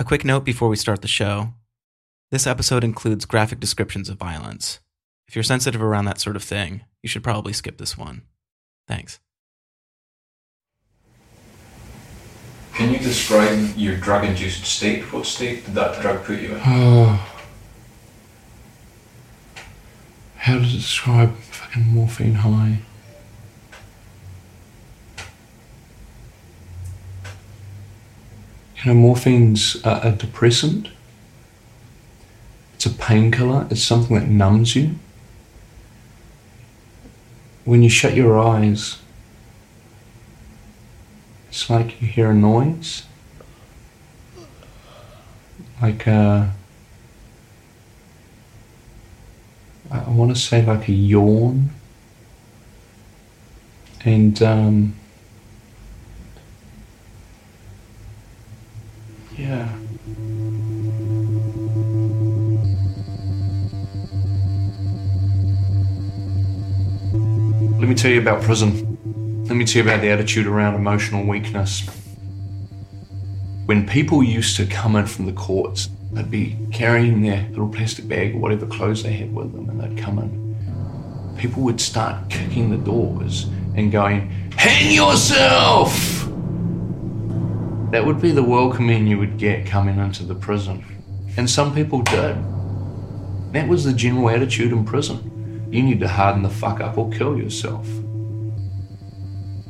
A quick note before we start the show this episode includes graphic descriptions of violence. If you're sensitive around that sort of thing, you should probably skip this one. Thanks. Can you describe your drug induced state? What state did that drug put you in? Oh. How to describe fucking morphine high? You know, morphine's a, a depressant. It's a painkiller. It's something that numbs you. When you shut your eyes, it's like you hear a noise. Like a. I want to say like a yawn. And um, yeah. Let me tell you about prison. Let me tell you about the attitude around emotional weakness. When people used to come in from the courts, they'd be carrying their little plastic bag or whatever clothes they had with them, and they'd come in. People would start kicking the doors and going, Hang yourself! That would be the welcoming you would get coming into the prison. And some people did. That was the general attitude in prison. You need to harden the fuck up or kill yourself.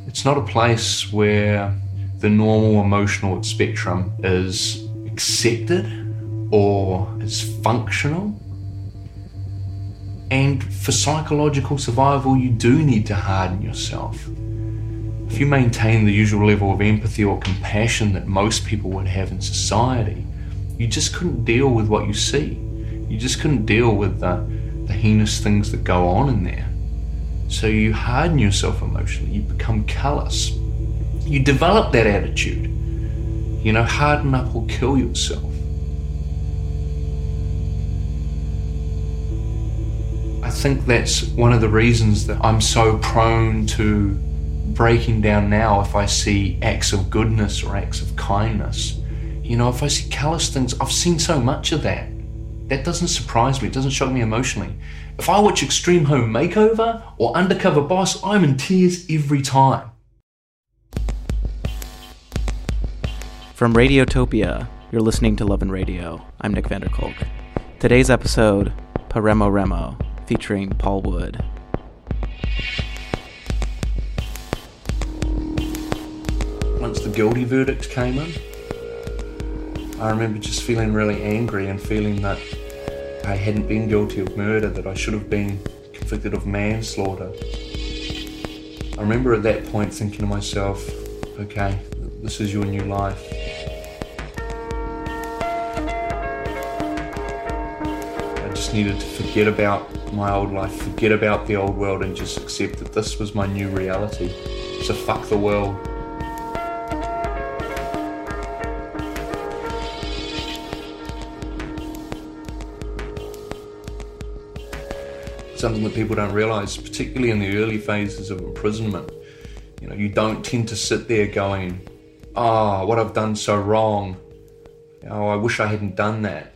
It's not a place where the normal emotional spectrum is accepted or is functional. And for psychological survival, you do need to harden yourself. If you maintain the usual level of empathy or compassion that most people would have in society, you just couldn't deal with what you see. You just couldn't deal with the, the heinous things that go on in there. So you harden yourself emotionally, you become callous. You develop that attitude. You know, harden up or kill yourself. I think that's one of the reasons that I'm so prone to breaking down now if I see acts of goodness or acts of kindness. You know, if I see callous things, I've seen so much of that. That doesn't surprise me, it doesn't shock me emotionally. If I watch Extreme Home Makeover or Undercover Boss, I'm in tears every time. From Radiotopia, you're listening to Love and Radio. I'm Nick van der Kolk. Today's episode, Paremoremo, featuring Paul Wood. Once the guilty verdict came in, I remember just feeling really angry and feeling that I hadn't been guilty of murder, that I should have been convicted of manslaughter. I remember at that point thinking to myself, okay, this is your new life. I just needed to forget about my old life, forget about the old world, and just accept that this was my new reality. So fuck the world. Something that people don't realize, particularly in the early phases of imprisonment. You know, you don't tend to sit there going, "Ah, oh, what I've done so wrong. Oh, I wish I hadn't done that."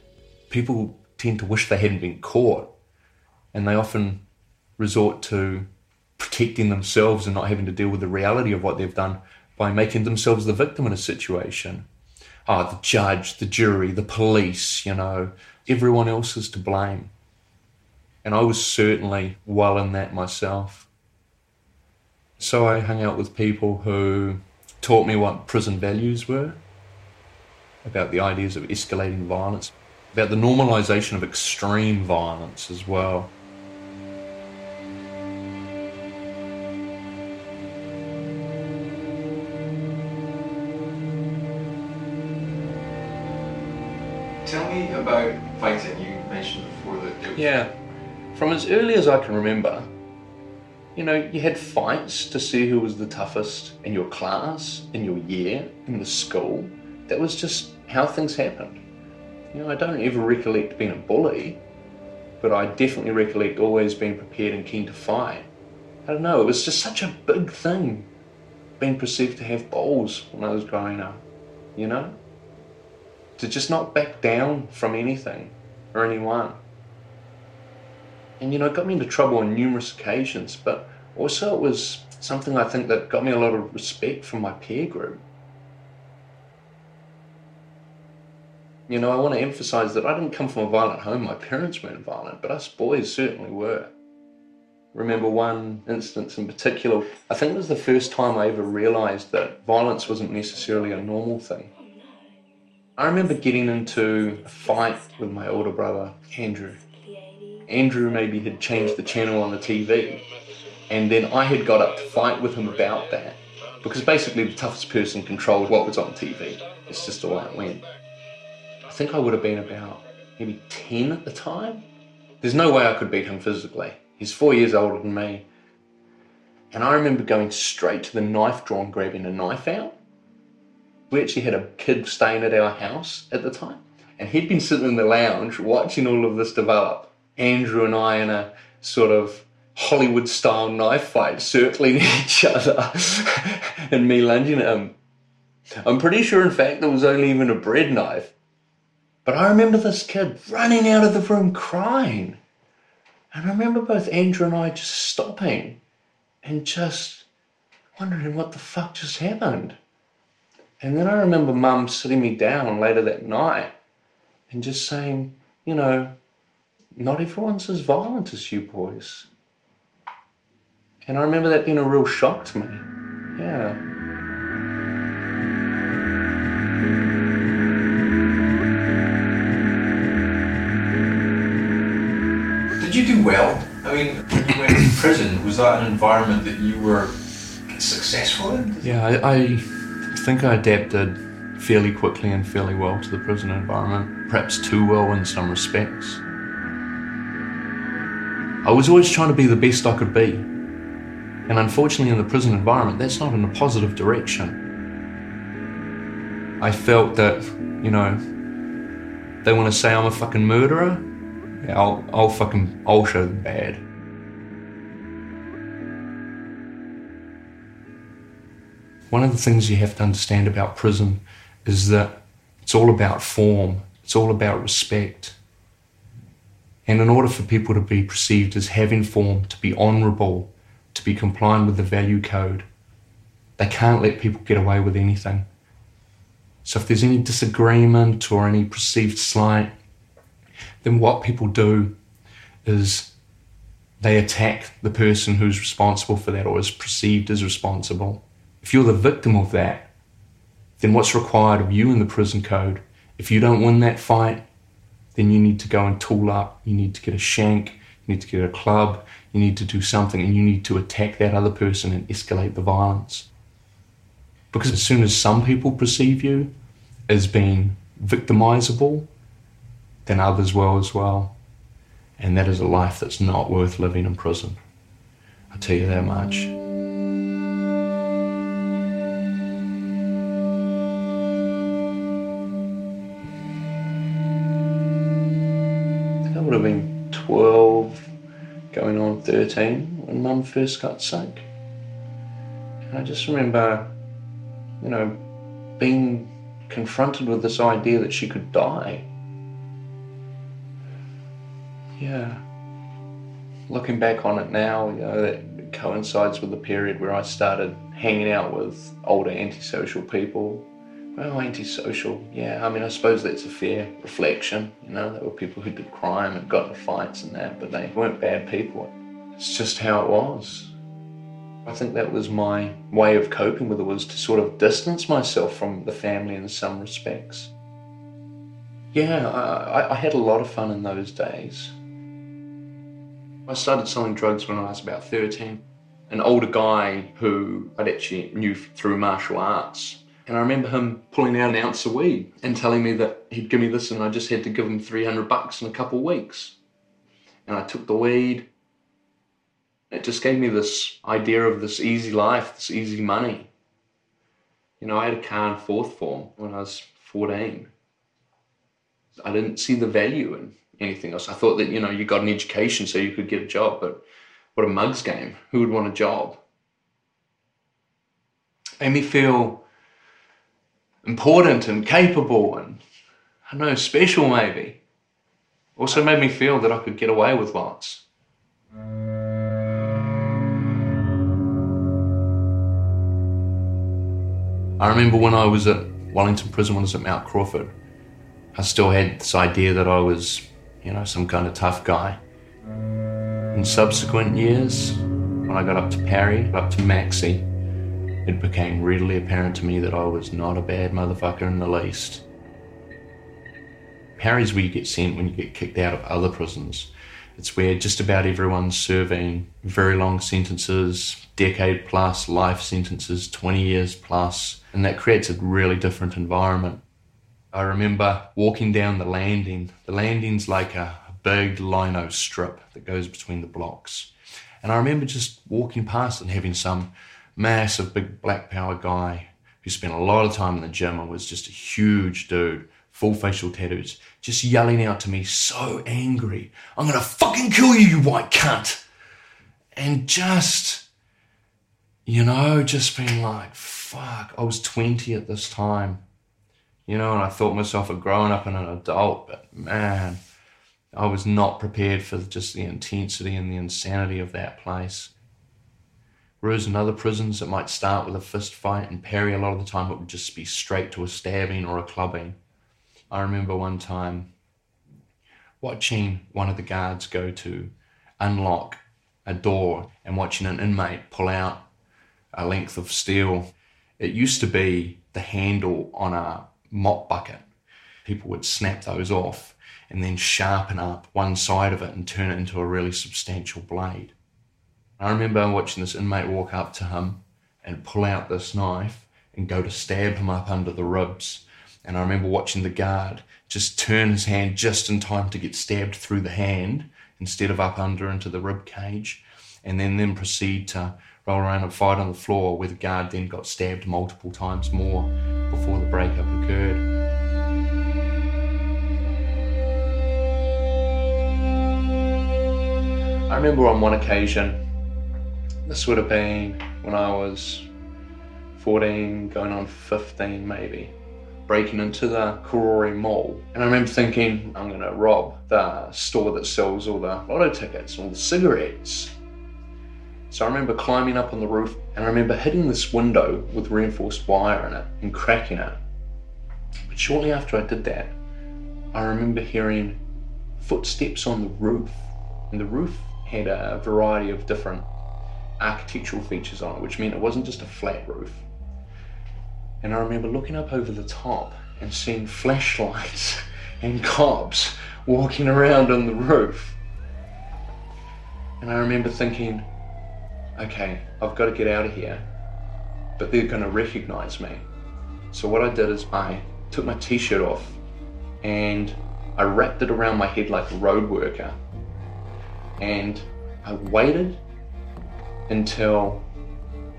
People tend to wish they hadn't been caught, and they often resort to protecting themselves and not having to deal with the reality of what they've done by making themselves the victim in a situation. Ah, oh, the judge, the jury, the police, you know, everyone else is to blame. And I was certainly well in that myself. So I hung out with people who taught me what prison values were, about the ideas of escalating violence, about the normalization of extreme violence as well. Tell me about fighting. You mentioned before that. Yeah from as early as I can remember, you know, you had fights to see who was the toughest in your class, in your year, in the school. That was just how things happened. You know, I don't ever recollect being a bully, but I definitely recollect always being prepared and keen to fight. I don't know, it was just such a big thing being perceived to have balls when I was growing up, you know? to just not back down from anything or anyone. And you know, it got me into trouble on numerous occasions, but also it was something I think that got me a lot of respect from my peer group. You know, I want to emphasize that I didn't come from a violent home. My parents weren't violent, but us boys certainly were. Remember one instance in particular, I think it was the first time I ever realized that violence wasn't necessarily a normal thing. I remember getting into a fight with my older brother, Andrew. Andrew maybe had changed the channel on the TV, and then I had got up to fight with him about that because basically the toughest person controlled what was on TV. It's just the way it went. I think I would have been about maybe 10 at the time. There's no way I could beat him physically. He's four years older than me. And I remember going straight to the knife drawer and grabbing a knife out. We actually had a kid staying at our house at the time, and he'd been sitting in the lounge watching all of this develop. Andrew and I in a sort of Hollywood style knife fight, circling each other, and me lunging at him. I'm pretty sure, in fact, there was only even a bread knife. But I remember this kid running out of the room crying. And I remember both Andrew and I just stopping and just wondering what the fuck just happened. And then I remember mum sitting me down later that night and just saying, you know, not everyone's as violent as you boys. And I remember that being a real shock to me. Yeah. Did you do well? I mean, when you went to prison, was that an environment that you were successful in? Yeah, I, I think I adapted fairly quickly and fairly well to the prison environment, perhaps too well in some respects. I was always trying to be the best I could be. And unfortunately, in the prison environment, that's not in a positive direction. I felt that, you know, they want to say I'm a fucking murderer. Yeah, I'll, I'll fucking, I'll show them bad. One of the things you have to understand about prison is that it's all about form, it's all about respect. And in order for people to be perceived as having form, to be honourable, to be compliant with the value code, they can't let people get away with anything. So if there's any disagreement or any perceived slight, then what people do is they attack the person who's responsible for that or is perceived as responsible. If you're the victim of that, then what's required of you in the prison code? If you don't win that fight, then you need to go and tool up. You need to get a shank. You need to get a club. You need to do something and you need to attack that other person and escalate the violence. Because as soon as some people perceive you as being victimizable, then others will as well. And that is a life that's not worth living in prison. I tell you that much. 13 when mum first got sick. And I just remember, you know, being confronted with this idea that she could die. Yeah. Looking back on it now, you know, that coincides with the period where I started hanging out with older antisocial people. Well, antisocial, yeah, I mean, I suppose that's a fair reflection. You know, there were people who did crime and got into fights and that, but they weren't bad people. It's just how it was. I think that was my way of coping with it was to sort of distance myself from the family in some respects. Yeah, I, I had a lot of fun in those days. I started selling drugs when I was about 13. An older guy who I'd actually knew through martial arts. And I remember him pulling out an ounce of weed and telling me that he'd give me this and I just had to give him 300 bucks in a couple of weeks. And I took the weed. It just gave me this idea of this easy life, this easy money. You know, I had a car in fourth form when I was 14. I didn't see the value in anything else. I thought that, you know, you got an education so you could get a job, but what a mug's game. Who would want a job? It Made me feel important and capable and I don't know, special maybe. Also made me feel that I could get away with lots. I remember when I was at Wellington Prison, when I was at Mount Crawford, I still had this idea that I was, you know, some kind of tough guy. In subsequent years, when I got up to Parry, up to Maxi, it became readily apparent to me that I was not a bad motherfucker in the least. Parry's where you get sent when you get kicked out of other prisons. It's where just about everyone's serving very long sentences, decade plus, life sentences, 20 years plus, and that creates a really different environment. I remember walking down the landing. The landing's like a big lino strip that goes between the blocks. And I remember just walking past and having some massive big black power guy who spent a lot of time in the gym and was just a huge dude, full facial tattoos, just yelling out to me, so angry, I'm gonna fucking kill you, you white cunt. And just, you know, just being like, fuck, I was 20 at this time, you know, and I thought myself a grown up and an adult, but man, I was not prepared for just the intensity and the insanity of that place. Whereas in other prisons, it might start with a fist fight, and Parry, a lot of the time, it would just be straight to a stabbing or a clubbing. I remember one time watching one of the guards go to unlock a door and watching an inmate pull out a length of steel. It used to be the handle on a mop bucket. People would snap those off and then sharpen up one side of it and turn it into a really substantial blade. I remember watching this inmate walk up to him and pull out this knife and go to stab him up under the ribs. And I remember watching the guard just turn his hand just in time to get stabbed through the hand instead of up under into the rib cage, and then then proceed to roll around and fight on the floor where the guard then got stabbed multiple times more before the breakup occurred. I remember on one occasion, this would have been when I was 14, going on 15 maybe, breaking into the Karori Mall. And I remember thinking, I'm going to rob the store that sells all the lotto tickets all the cigarettes. So I remember climbing up on the roof and I remember hitting this window with reinforced wire in it and cracking it. But shortly after I did that, I remember hearing footsteps on the roof. And the roof had a variety of different architectural features on it, which meant it wasn't just a flat roof. And I remember looking up over the top and seeing flashlights and cops walking around on the roof. And I remember thinking, okay, I've got to get out of here, but they're going to recognize me. So what I did is I took my t-shirt off and I wrapped it around my head like a road worker. And I waited until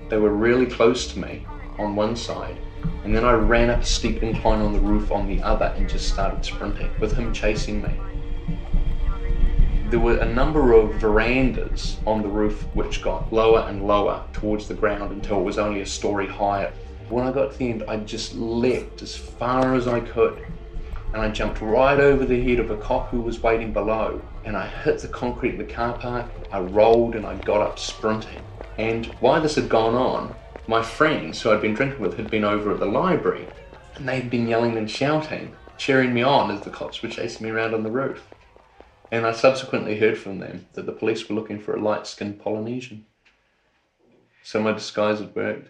they were really close to me on one side. And then I ran up a steep incline on the roof on the other and just started sprinting with him chasing me. There were a number of verandas on the roof which got lower and lower towards the ground until it was only a story higher. When I got to the end, I just leapt as far as I could and I jumped right over the head of a cop who was waiting below. And I hit the concrete in the car park, I rolled and I got up sprinting. And while this had gone on, my friends who I'd been drinking with had been over at the library and they'd been yelling and shouting, cheering me on as the cops were chasing me around on the roof. And I subsequently heard from them that the police were looking for a light skinned Polynesian. So my disguise had worked.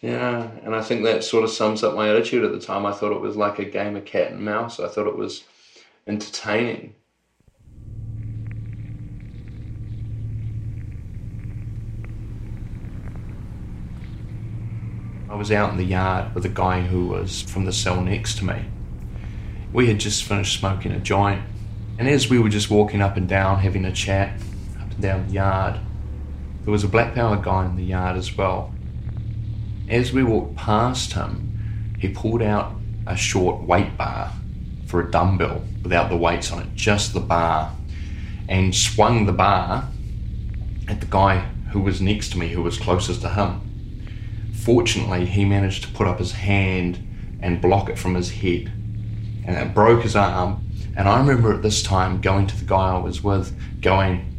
Yeah, and I think that sort of sums up my attitude at the time. I thought it was like a game of cat and mouse. I thought it was entertaining. I was out in the yard with a guy who was from the cell next to me. We had just finished smoking a joint, and as we were just walking up and down, having a chat up and down the yard, there was a black power guy in the yard as well. As we walked past him, he pulled out a short weight bar for a dumbbell without the weights on it, just the bar, and swung the bar at the guy who was next to me, who was closest to him. Fortunately, he managed to put up his hand and block it from his head. And it broke his arm. And I remember at this time going to the guy I was with, going,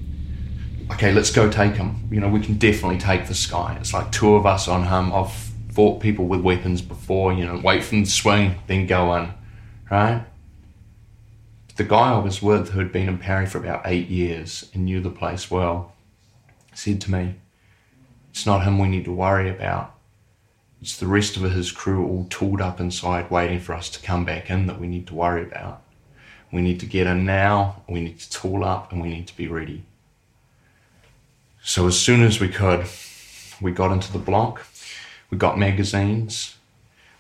okay, let's go take him. You know, we can definitely take this guy. It's like two of us on him. I've fought people with weapons before, you know, wait for them to swing, then go in, right? The guy I was with, who had been in Parry for about eight years and knew the place well, said to me, It's not him we need to worry about. It's the rest of his crew all tooled up inside waiting for us to come back in that we need to worry about. We need to get in now, we need to tool up, and we need to be ready. So as soon as we could, we got into the block, we got magazines,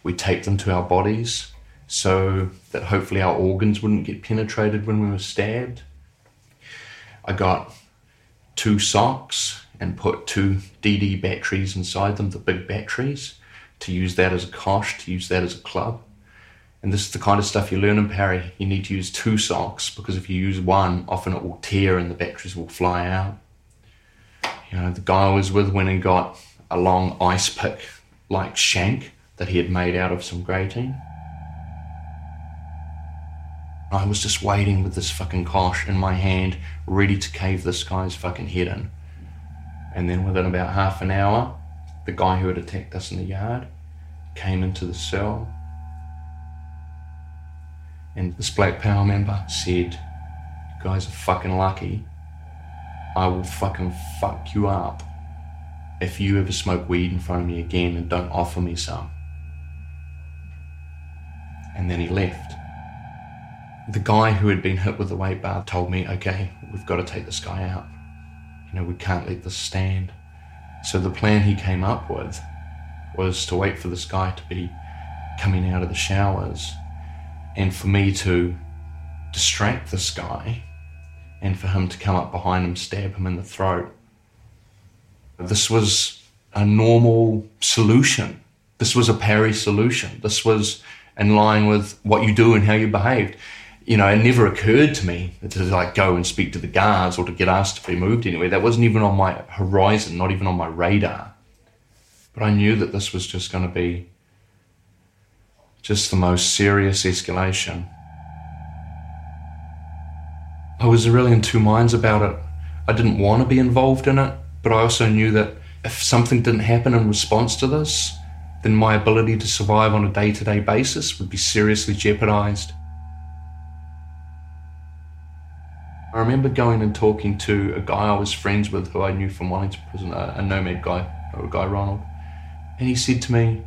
we taped them to our bodies so that hopefully our organs wouldn't get penetrated when we were stabbed. I got two socks and put two DD batteries inside them, the big batteries, to use that as a kosh, to use that as a club. And this is the kind of stuff you learn in Parry. You need to use two socks because if you use one, often it will tear and the batteries will fly out. You know, the guy I was with went and got a long ice pick like shank that he had made out of some grating. I was just waiting with this fucking kosh in my hand, ready to cave this guy's fucking head in. And then within about half an hour, the guy who had attacked us in the yard came into the cell. And this Black Power member said, You guys are fucking lucky. I will fucking fuck you up if you ever smoke weed in front of me again and don't offer me some. And then he left. The guy who had been hit with the weight bar told me, okay, we've got to take this guy out. You know, we can't let this stand. So the plan he came up with was to wait for this guy to be coming out of the showers and for me to distract this guy and for him to come up behind him, stab him in the throat. This was a normal solution. This was a Parry solution. This was in line with what you do and how you behaved. You know, it never occurred to me to like go and speak to the guards or to get asked to be moved anywhere. That wasn't even on my horizon, not even on my radar. But I knew that this was just going to be just the most serious escalation. I was really in two minds about it. I didn't want to be involved in it, but I also knew that if something didn't happen in response to this, then my ability to survive on a day to day basis would be seriously jeopardized. I remember going and talking to a guy I was friends with who I knew from Wellington Prison, a, a nomad guy, a guy Ronald, and he said to me,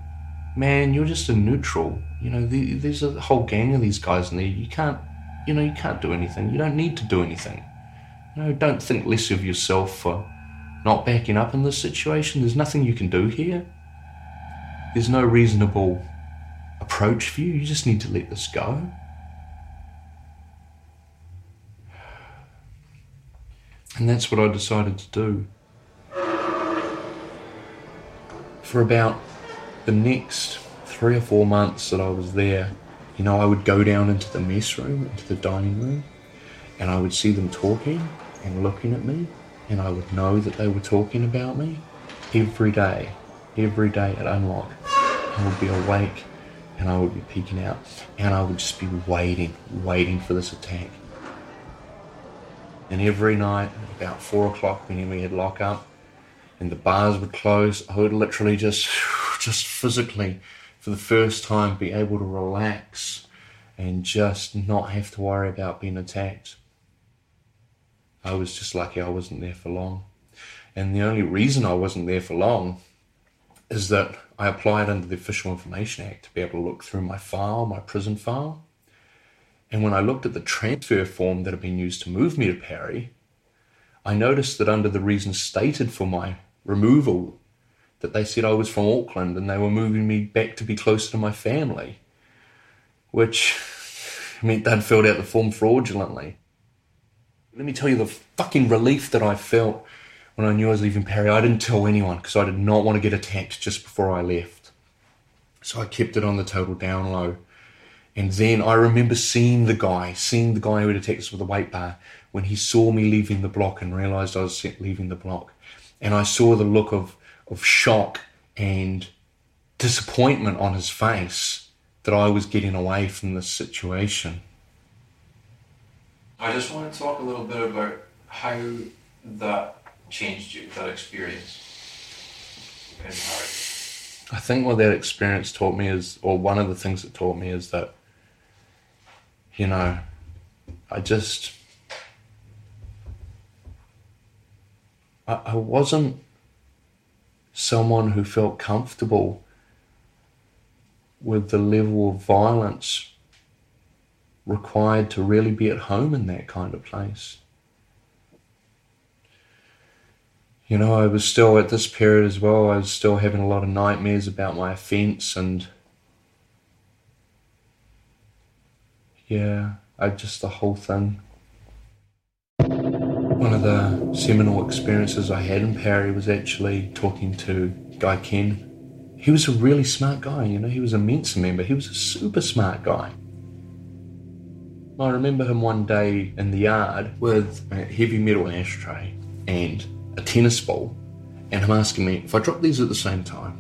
Man, you're just a neutral. You know, the, there's a whole gang of these guys in there. You can't, you know, you can't do anything. You don't need to do anything. You know, don't think less of yourself for not backing up in this situation. There's nothing you can do here. There's no reasonable approach for you. You just need to let this go. And that's what I decided to do. For about the next three or four months that I was there, you know, I would go down into the mess room, into the dining room, and I would see them talking and looking at me, and I would know that they were talking about me every day, every day at unlock. I would be awake and I would be peeking out, and I would just be waiting, waiting for this attack. And every night, about four o'clock, when we had lock up and the bars would close, I would literally just, just physically, for the first time, be able to relax and just not have to worry about being attacked. I was just lucky I wasn't there for long. And the only reason I wasn't there for long is that I applied under the Official Information Act to be able to look through my file, my prison file. And when I looked at the transfer form that had been used to move me to Parry, I noticed that under the reasons stated for my removal, that they said I was from Auckland and they were moving me back to be closer to my family, which meant they'd filled out the form fraudulently. Let me tell you the fucking relief that I felt when I knew I was leaving Parry. I didn't tell anyone because I did not want to get attacked just before I left. So I kept it on the total down low. And then I remember seeing the guy, seeing the guy who had attacked us with a weight bar when he saw me leaving the block and realized I was leaving the block. And I saw the look of, of shock and disappointment on his face that I was getting away from this situation. I just want to talk a little bit about how that changed you, that experience in. I think what that experience taught me is, or one of the things it taught me is that, you know, I just, I, I wasn't someone who felt comfortable with the level of violence required to really be at home in that kind of place. You know, I was still at this period as well, I was still having a lot of nightmares about my offence and yeah, I just the whole thing. One of the seminal experiences I had in Paris was actually talking to Guy Ken. He was a really smart guy, you know, he was a Mensa member, he was a super smart guy. I remember him one day in the yard with a heavy metal ashtray and a tennis ball, and him asking me if I drop these at the same time,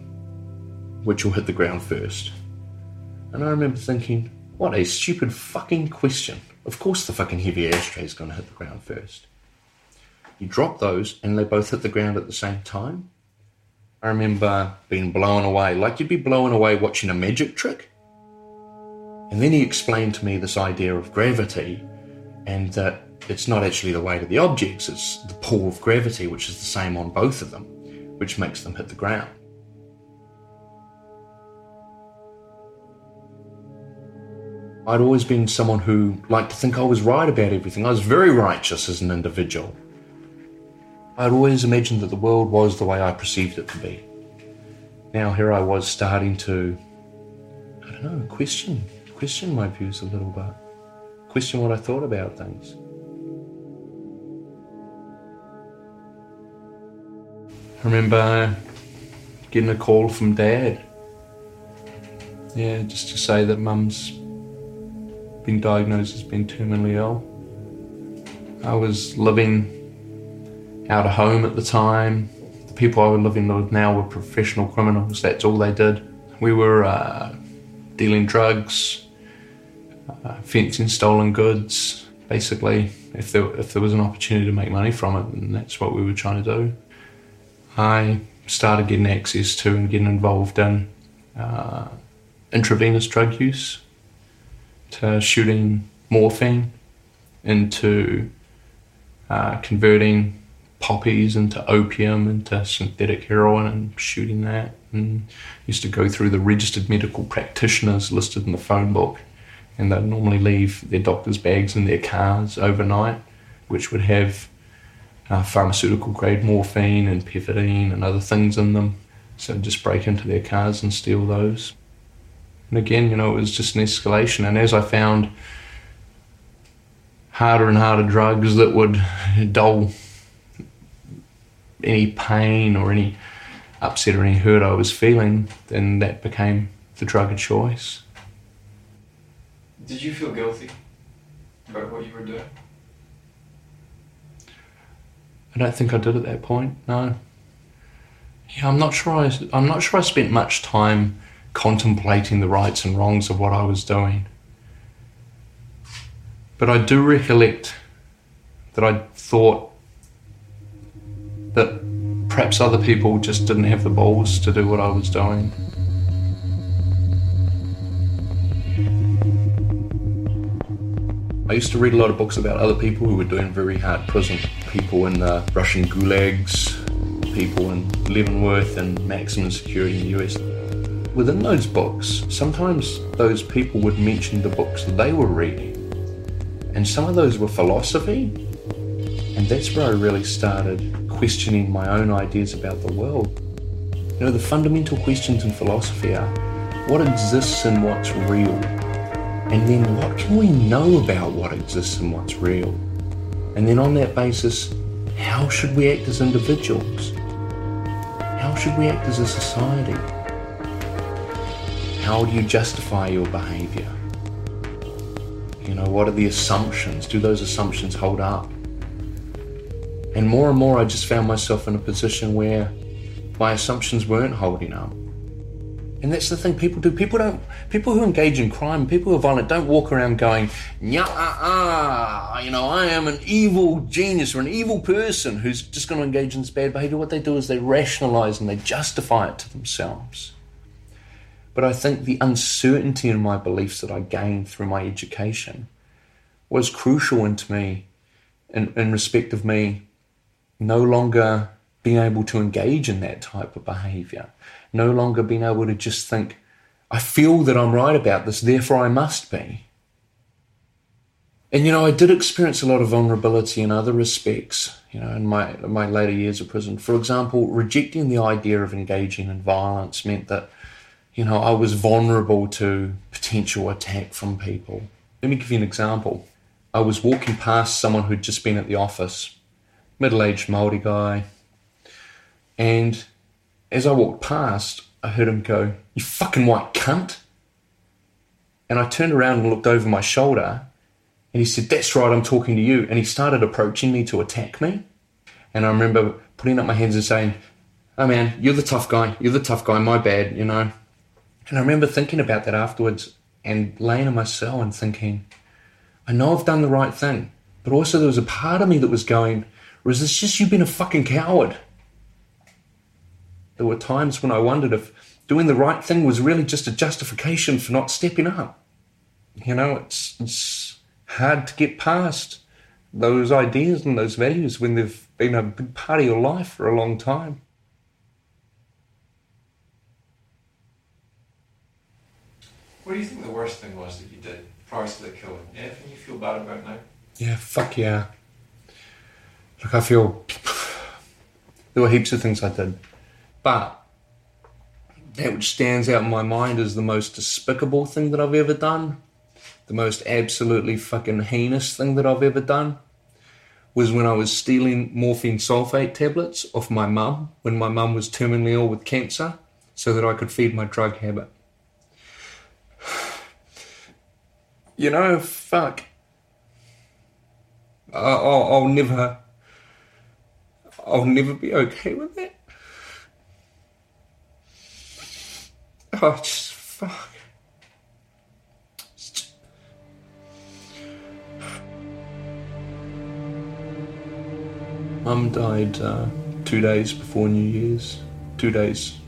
which will hit the ground first. And I remember thinking, what a stupid fucking question. Of course, the fucking heavy ashtray is going to hit the ground first. You drop those, and they both hit the ground at the same time. I remember being blown away, like you'd be blown away watching a magic trick. And then he explained to me this idea of gravity and that it's not actually the weight of the objects, it's the pull of gravity, which is the same on both of them, which makes them hit the ground. I'd always been someone who liked to think I was right about everything. I was very righteous as an individual. I'd always imagined that the world was the way I perceived it to be. Now here I was starting to, I don't know, question question my views a little bit, question what I thought about things. I remember getting a call from dad. Yeah, just to say that mum's been diagnosed as being terminally ill. I was living out of home at the time. The people I was living with now were professional criminals. That's all they did. We were uh, dealing drugs, uh, fencing stolen goods. Basically, if there if there was an opportunity to make money from it, then that's what we were trying to do. I started getting access to and getting involved in uh, intravenous drug use, to shooting morphine, into uh, converting poppies into opium, into synthetic heroin, and shooting that. And used to go through the registered medical practitioners listed in the phone book and they'd normally leave their doctor's bags in their cars overnight, which would have uh, pharmaceutical grade morphine and pethidine and other things in them. So just break into their cars and steal those. And again, you know, it was just an escalation. And as I found harder and harder drugs that would dull any pain or any upset or any hurt I was feeling, then that became the drug of choice. Did you feel guilty about what you were doing? I don't think I did at that point. No. Yeah, I'm not sure. I, I'm not sure I spent much time contemplating the rights and wrongs of what I was doing. But I do recollect that I thought that perhaps other people just didn't have the balls to do what I was doing. I used to read a lot of books about other people who were doing very hard prison. People in the Russian gulags, people in Leavenworth and maximum security in the US. Within those books, sometimes those people would mention the books they were reading. And some of those were philosophy. And that's where I really started questioning my own ideas about the world. You know, the fundamental questions in philosophy are what exists and what's real? And then what can we know about what exists and what's real? And then on that basis, how should we act as individuals? How should we act as a society? How do you justify your behavior? You know, what are the assumptions? Do those assumptions hold up? And more and more, I just found myself in a position where my assumptions weren't holding up. And that's the thing people do. People don't. People who engage in crime, people who are violent, don't walk around going, "Yeah, ah, ah, you know, I am an evil genius or an evil person who's just going to engage in this bad behavior." What they do is they rationalize and they justify it to themselves. But I think the uncertainty in my beliefs that I gained through my education was crucial into me, in, in respect of me no longer being able to engage in that type of behavior no longer being able to just think, I feel that I'm right about this, therefore I must be. And you know, I did experience a lot of vulnerability in other respects, you know, in my my later years of prison. For example, rejecting the idea of engaging in violence meant that, you know, I was vulnerable to potential attack from people. Let me give you an example. I was walking past someone who'd just been at the office, middle-aged Maori guy, and as I walked past, I heard him go, You fucking white cunt. And I turned around and looked over my shoulder and he said, That's right, I'm talking to you. And he started approaching me to attack me. And I remember putting up my hands and saying, Oh man, you're the tough guy. You're the tough guy. My bad, you know. And I remember thinking about that afterwards and laying in my cell and thinking, I know I've done the right thing. But also there was a part of me that was going, or is this just you being a fucking coward? There were times when I wondered if doing the right thing was really just a justification for not stepping up. You know, it's, it's hard to get past those ideas and those values when they've been a big part of your life for a long time. What do you think the worst thing was that you did prior to the killing? Anything you feel bad about now? Yeah, fuck yeah. Look, I feel there were heaps of things I did but that which stands out in my mind is the most despicable thing that I've ever done, the most absolutely fucking heinous thing that I've ever done, was when I was stealing morphine sulfate tablets off my mum when my mum was terminally ill with cancer so that I could feed my drug habit. You know, fuck. I'll, I'll never. I'll never be okay with it. Oh, just fuck. Mum died uh, two days before New Year's, two days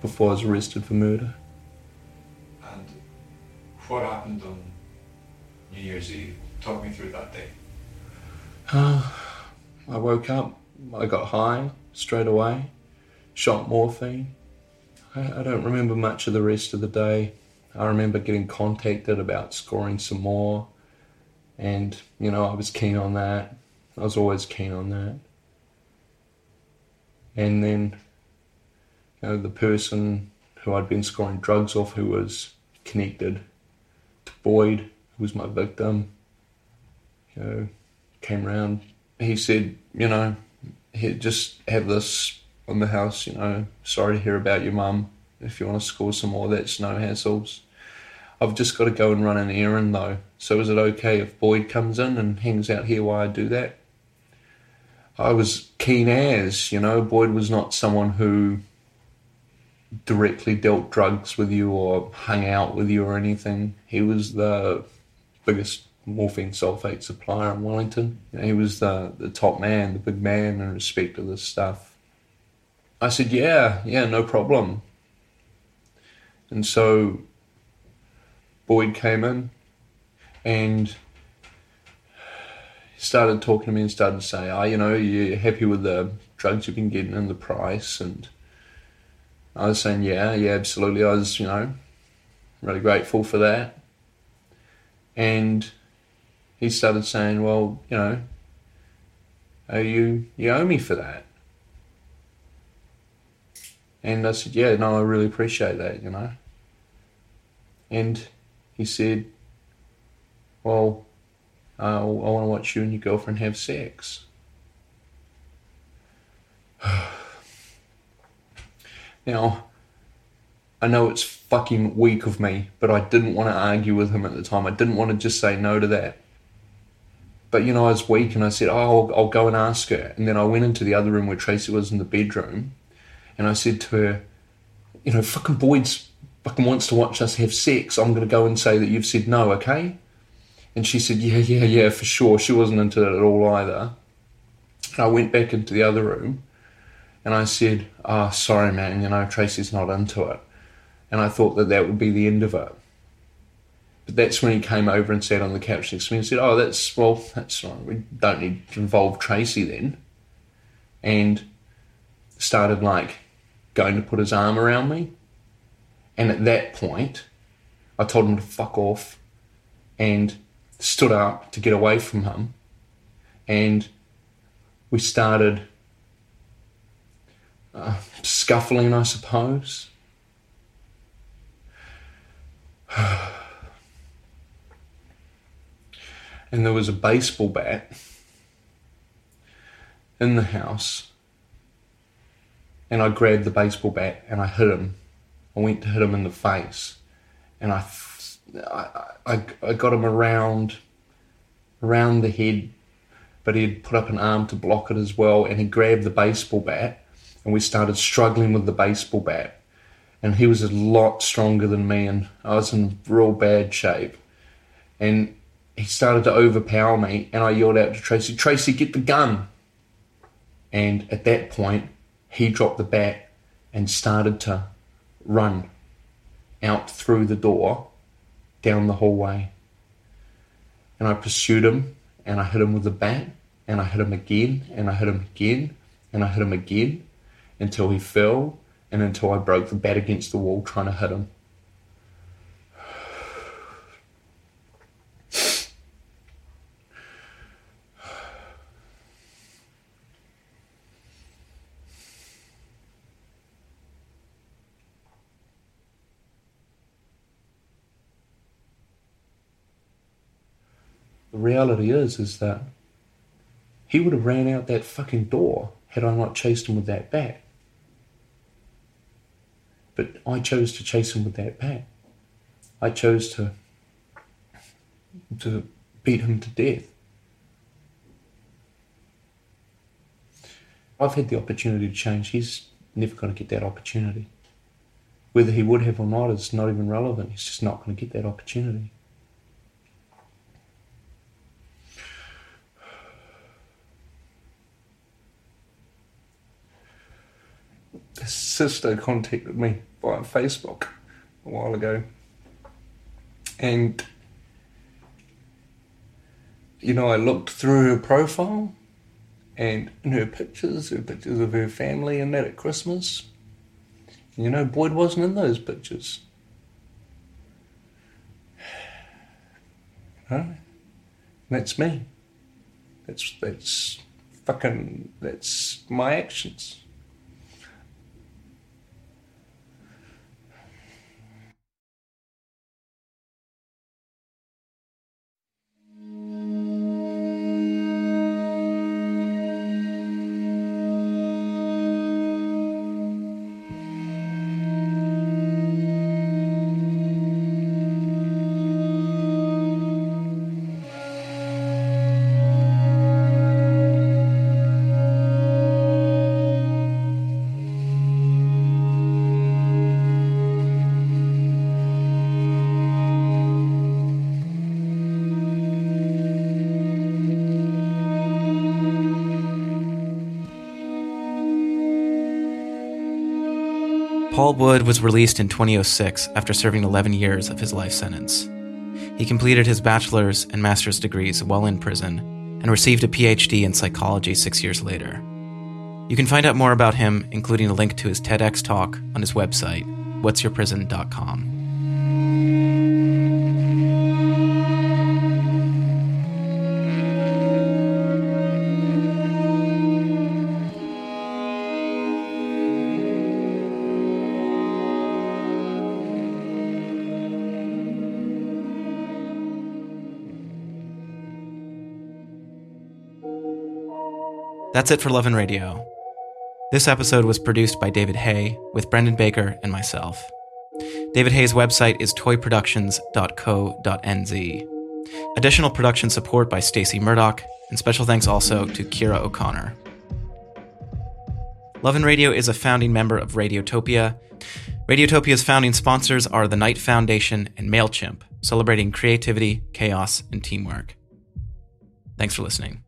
before I was arrested for murder. And what happened on New Year's Eve? Talk me through that day. Uh, I woke up, I got high straight away, shot morphine, I, I don't remember much of the rest of the day. I remember getting contacted about scoring some more, and you know I was keen on that. I was always keen on that. And then, you know, the person who I'd been scoring drugs off, who was connected to Boyd, who was my victim, you know, came around. He said, you know, just have this on the house, you know, sorry to hear about your mum. If you want to score some more, that's no hassles. I've just got to go and run an errand though. So is it okay if Boyd comes in and hangs out here while I do that? I was keen as, you know, Boyd was not someone who directly dealt drugs with you or hung out with you or anything. He was the biggest morphine sulfate supplier in Wellington. he was the, the top man, the big man in respect of this stuff. I said, yeah, yeah, no problem. And so Boyd came in and started talking to me and started to say, oh, you know, you're happy with the drugs you've been getting and the price. And I was saying, yeah, yeah, absolutely. I was, you know, really grateful for that. And he started saying, well, you know, you, you owe me for that. And I said, Yeah, no, I really appreciate that, you know. And he said, Well, uh, I want to watch you and your girlfriend have sex. now, I know it's fucking weak of me, but I didn't want to argue with him at the time. I didn't want to just say no to that. But you know, I was weak and I said, Oh, I'll, I'll go and ask her. And then I went into the other room where Tracy was in the bedroom and I said to her, you know, fucking Boyd's fucking wants to watch us have sex. I'm going to go and say that you've said no, okay? And she said, yeah, yeah, yeah, for sure. She wasn't into it at all either. And I went back into the other room and I said, oh, sorry, man, you know, Tracy's not into it. And I thought that that would be the end of it. That's when he came over and sat on the couch next to me and said, oh, that's, well, that's right. We don't need to involve Tracy then. And started like going to put his arm around me. And at that point, I told him to fuck off and stood up to get away from him. And we started uh, scuffling, I suppose. And there was a baseball bat in the house. And I grabbed the baseball bat and I hit him. I went to hit him in the face. And I, I, I, got him around, around the head, but he had put up an arm to block it as well. And he grabbed the baseball bat and we started struggling with the baseball bat. And he was a lot stronger than me, and I was in real bad shape. And he started to overpower me, and I yelled out to Tracy, Tracy, get the gun. And at that point, he dropped the bat and started to run out through the door down the hallway. And I pursued him, and I hit him with the bat, and I hit him again, and I hit him again, and I hit him again until he fell and until I broke the bat against the wall trying to hit him. The reality is, is that he would have ran out that fucking door had I not chased him with that bat. But I chose to chase him with that bat. I chose to to beat him to death. I've had the opportunity to change. He's never going to get that opportunity. Whether he would have or not is not even relevant. He's just not going to get that opportunity. Sister contacted me via Facebook a while ago. And, you know, I looked through her profile and in her pictures, her pictures of her family and that at Christmas. You know, Boyd wasn't in those pictures. Huh? That's me. That's that's fucking that's my actions. Wood was released in 2006 after serving 11 years of his life sentence. He completed his bachelor's and master's degrees while in prison and received a PhD in psychology six years later. You can find out more about him, including a link to his TEDx talk, on his website, what'syourprison.com. That's it for Love and Radio. This episode was produced by David Hay with Brendan Baker and myself. David Hay's website is toyproductions.co.nz. Additional production support by Stacey Murdoch, and special thanks also to Kira O'Connor. Love and Radio is a founding member of Radiotopia. Radiotopia's founding sponsors are the Knight Foundation and MailChimp, celebrating creativity, chaos, and teamwork. Thanks for listening.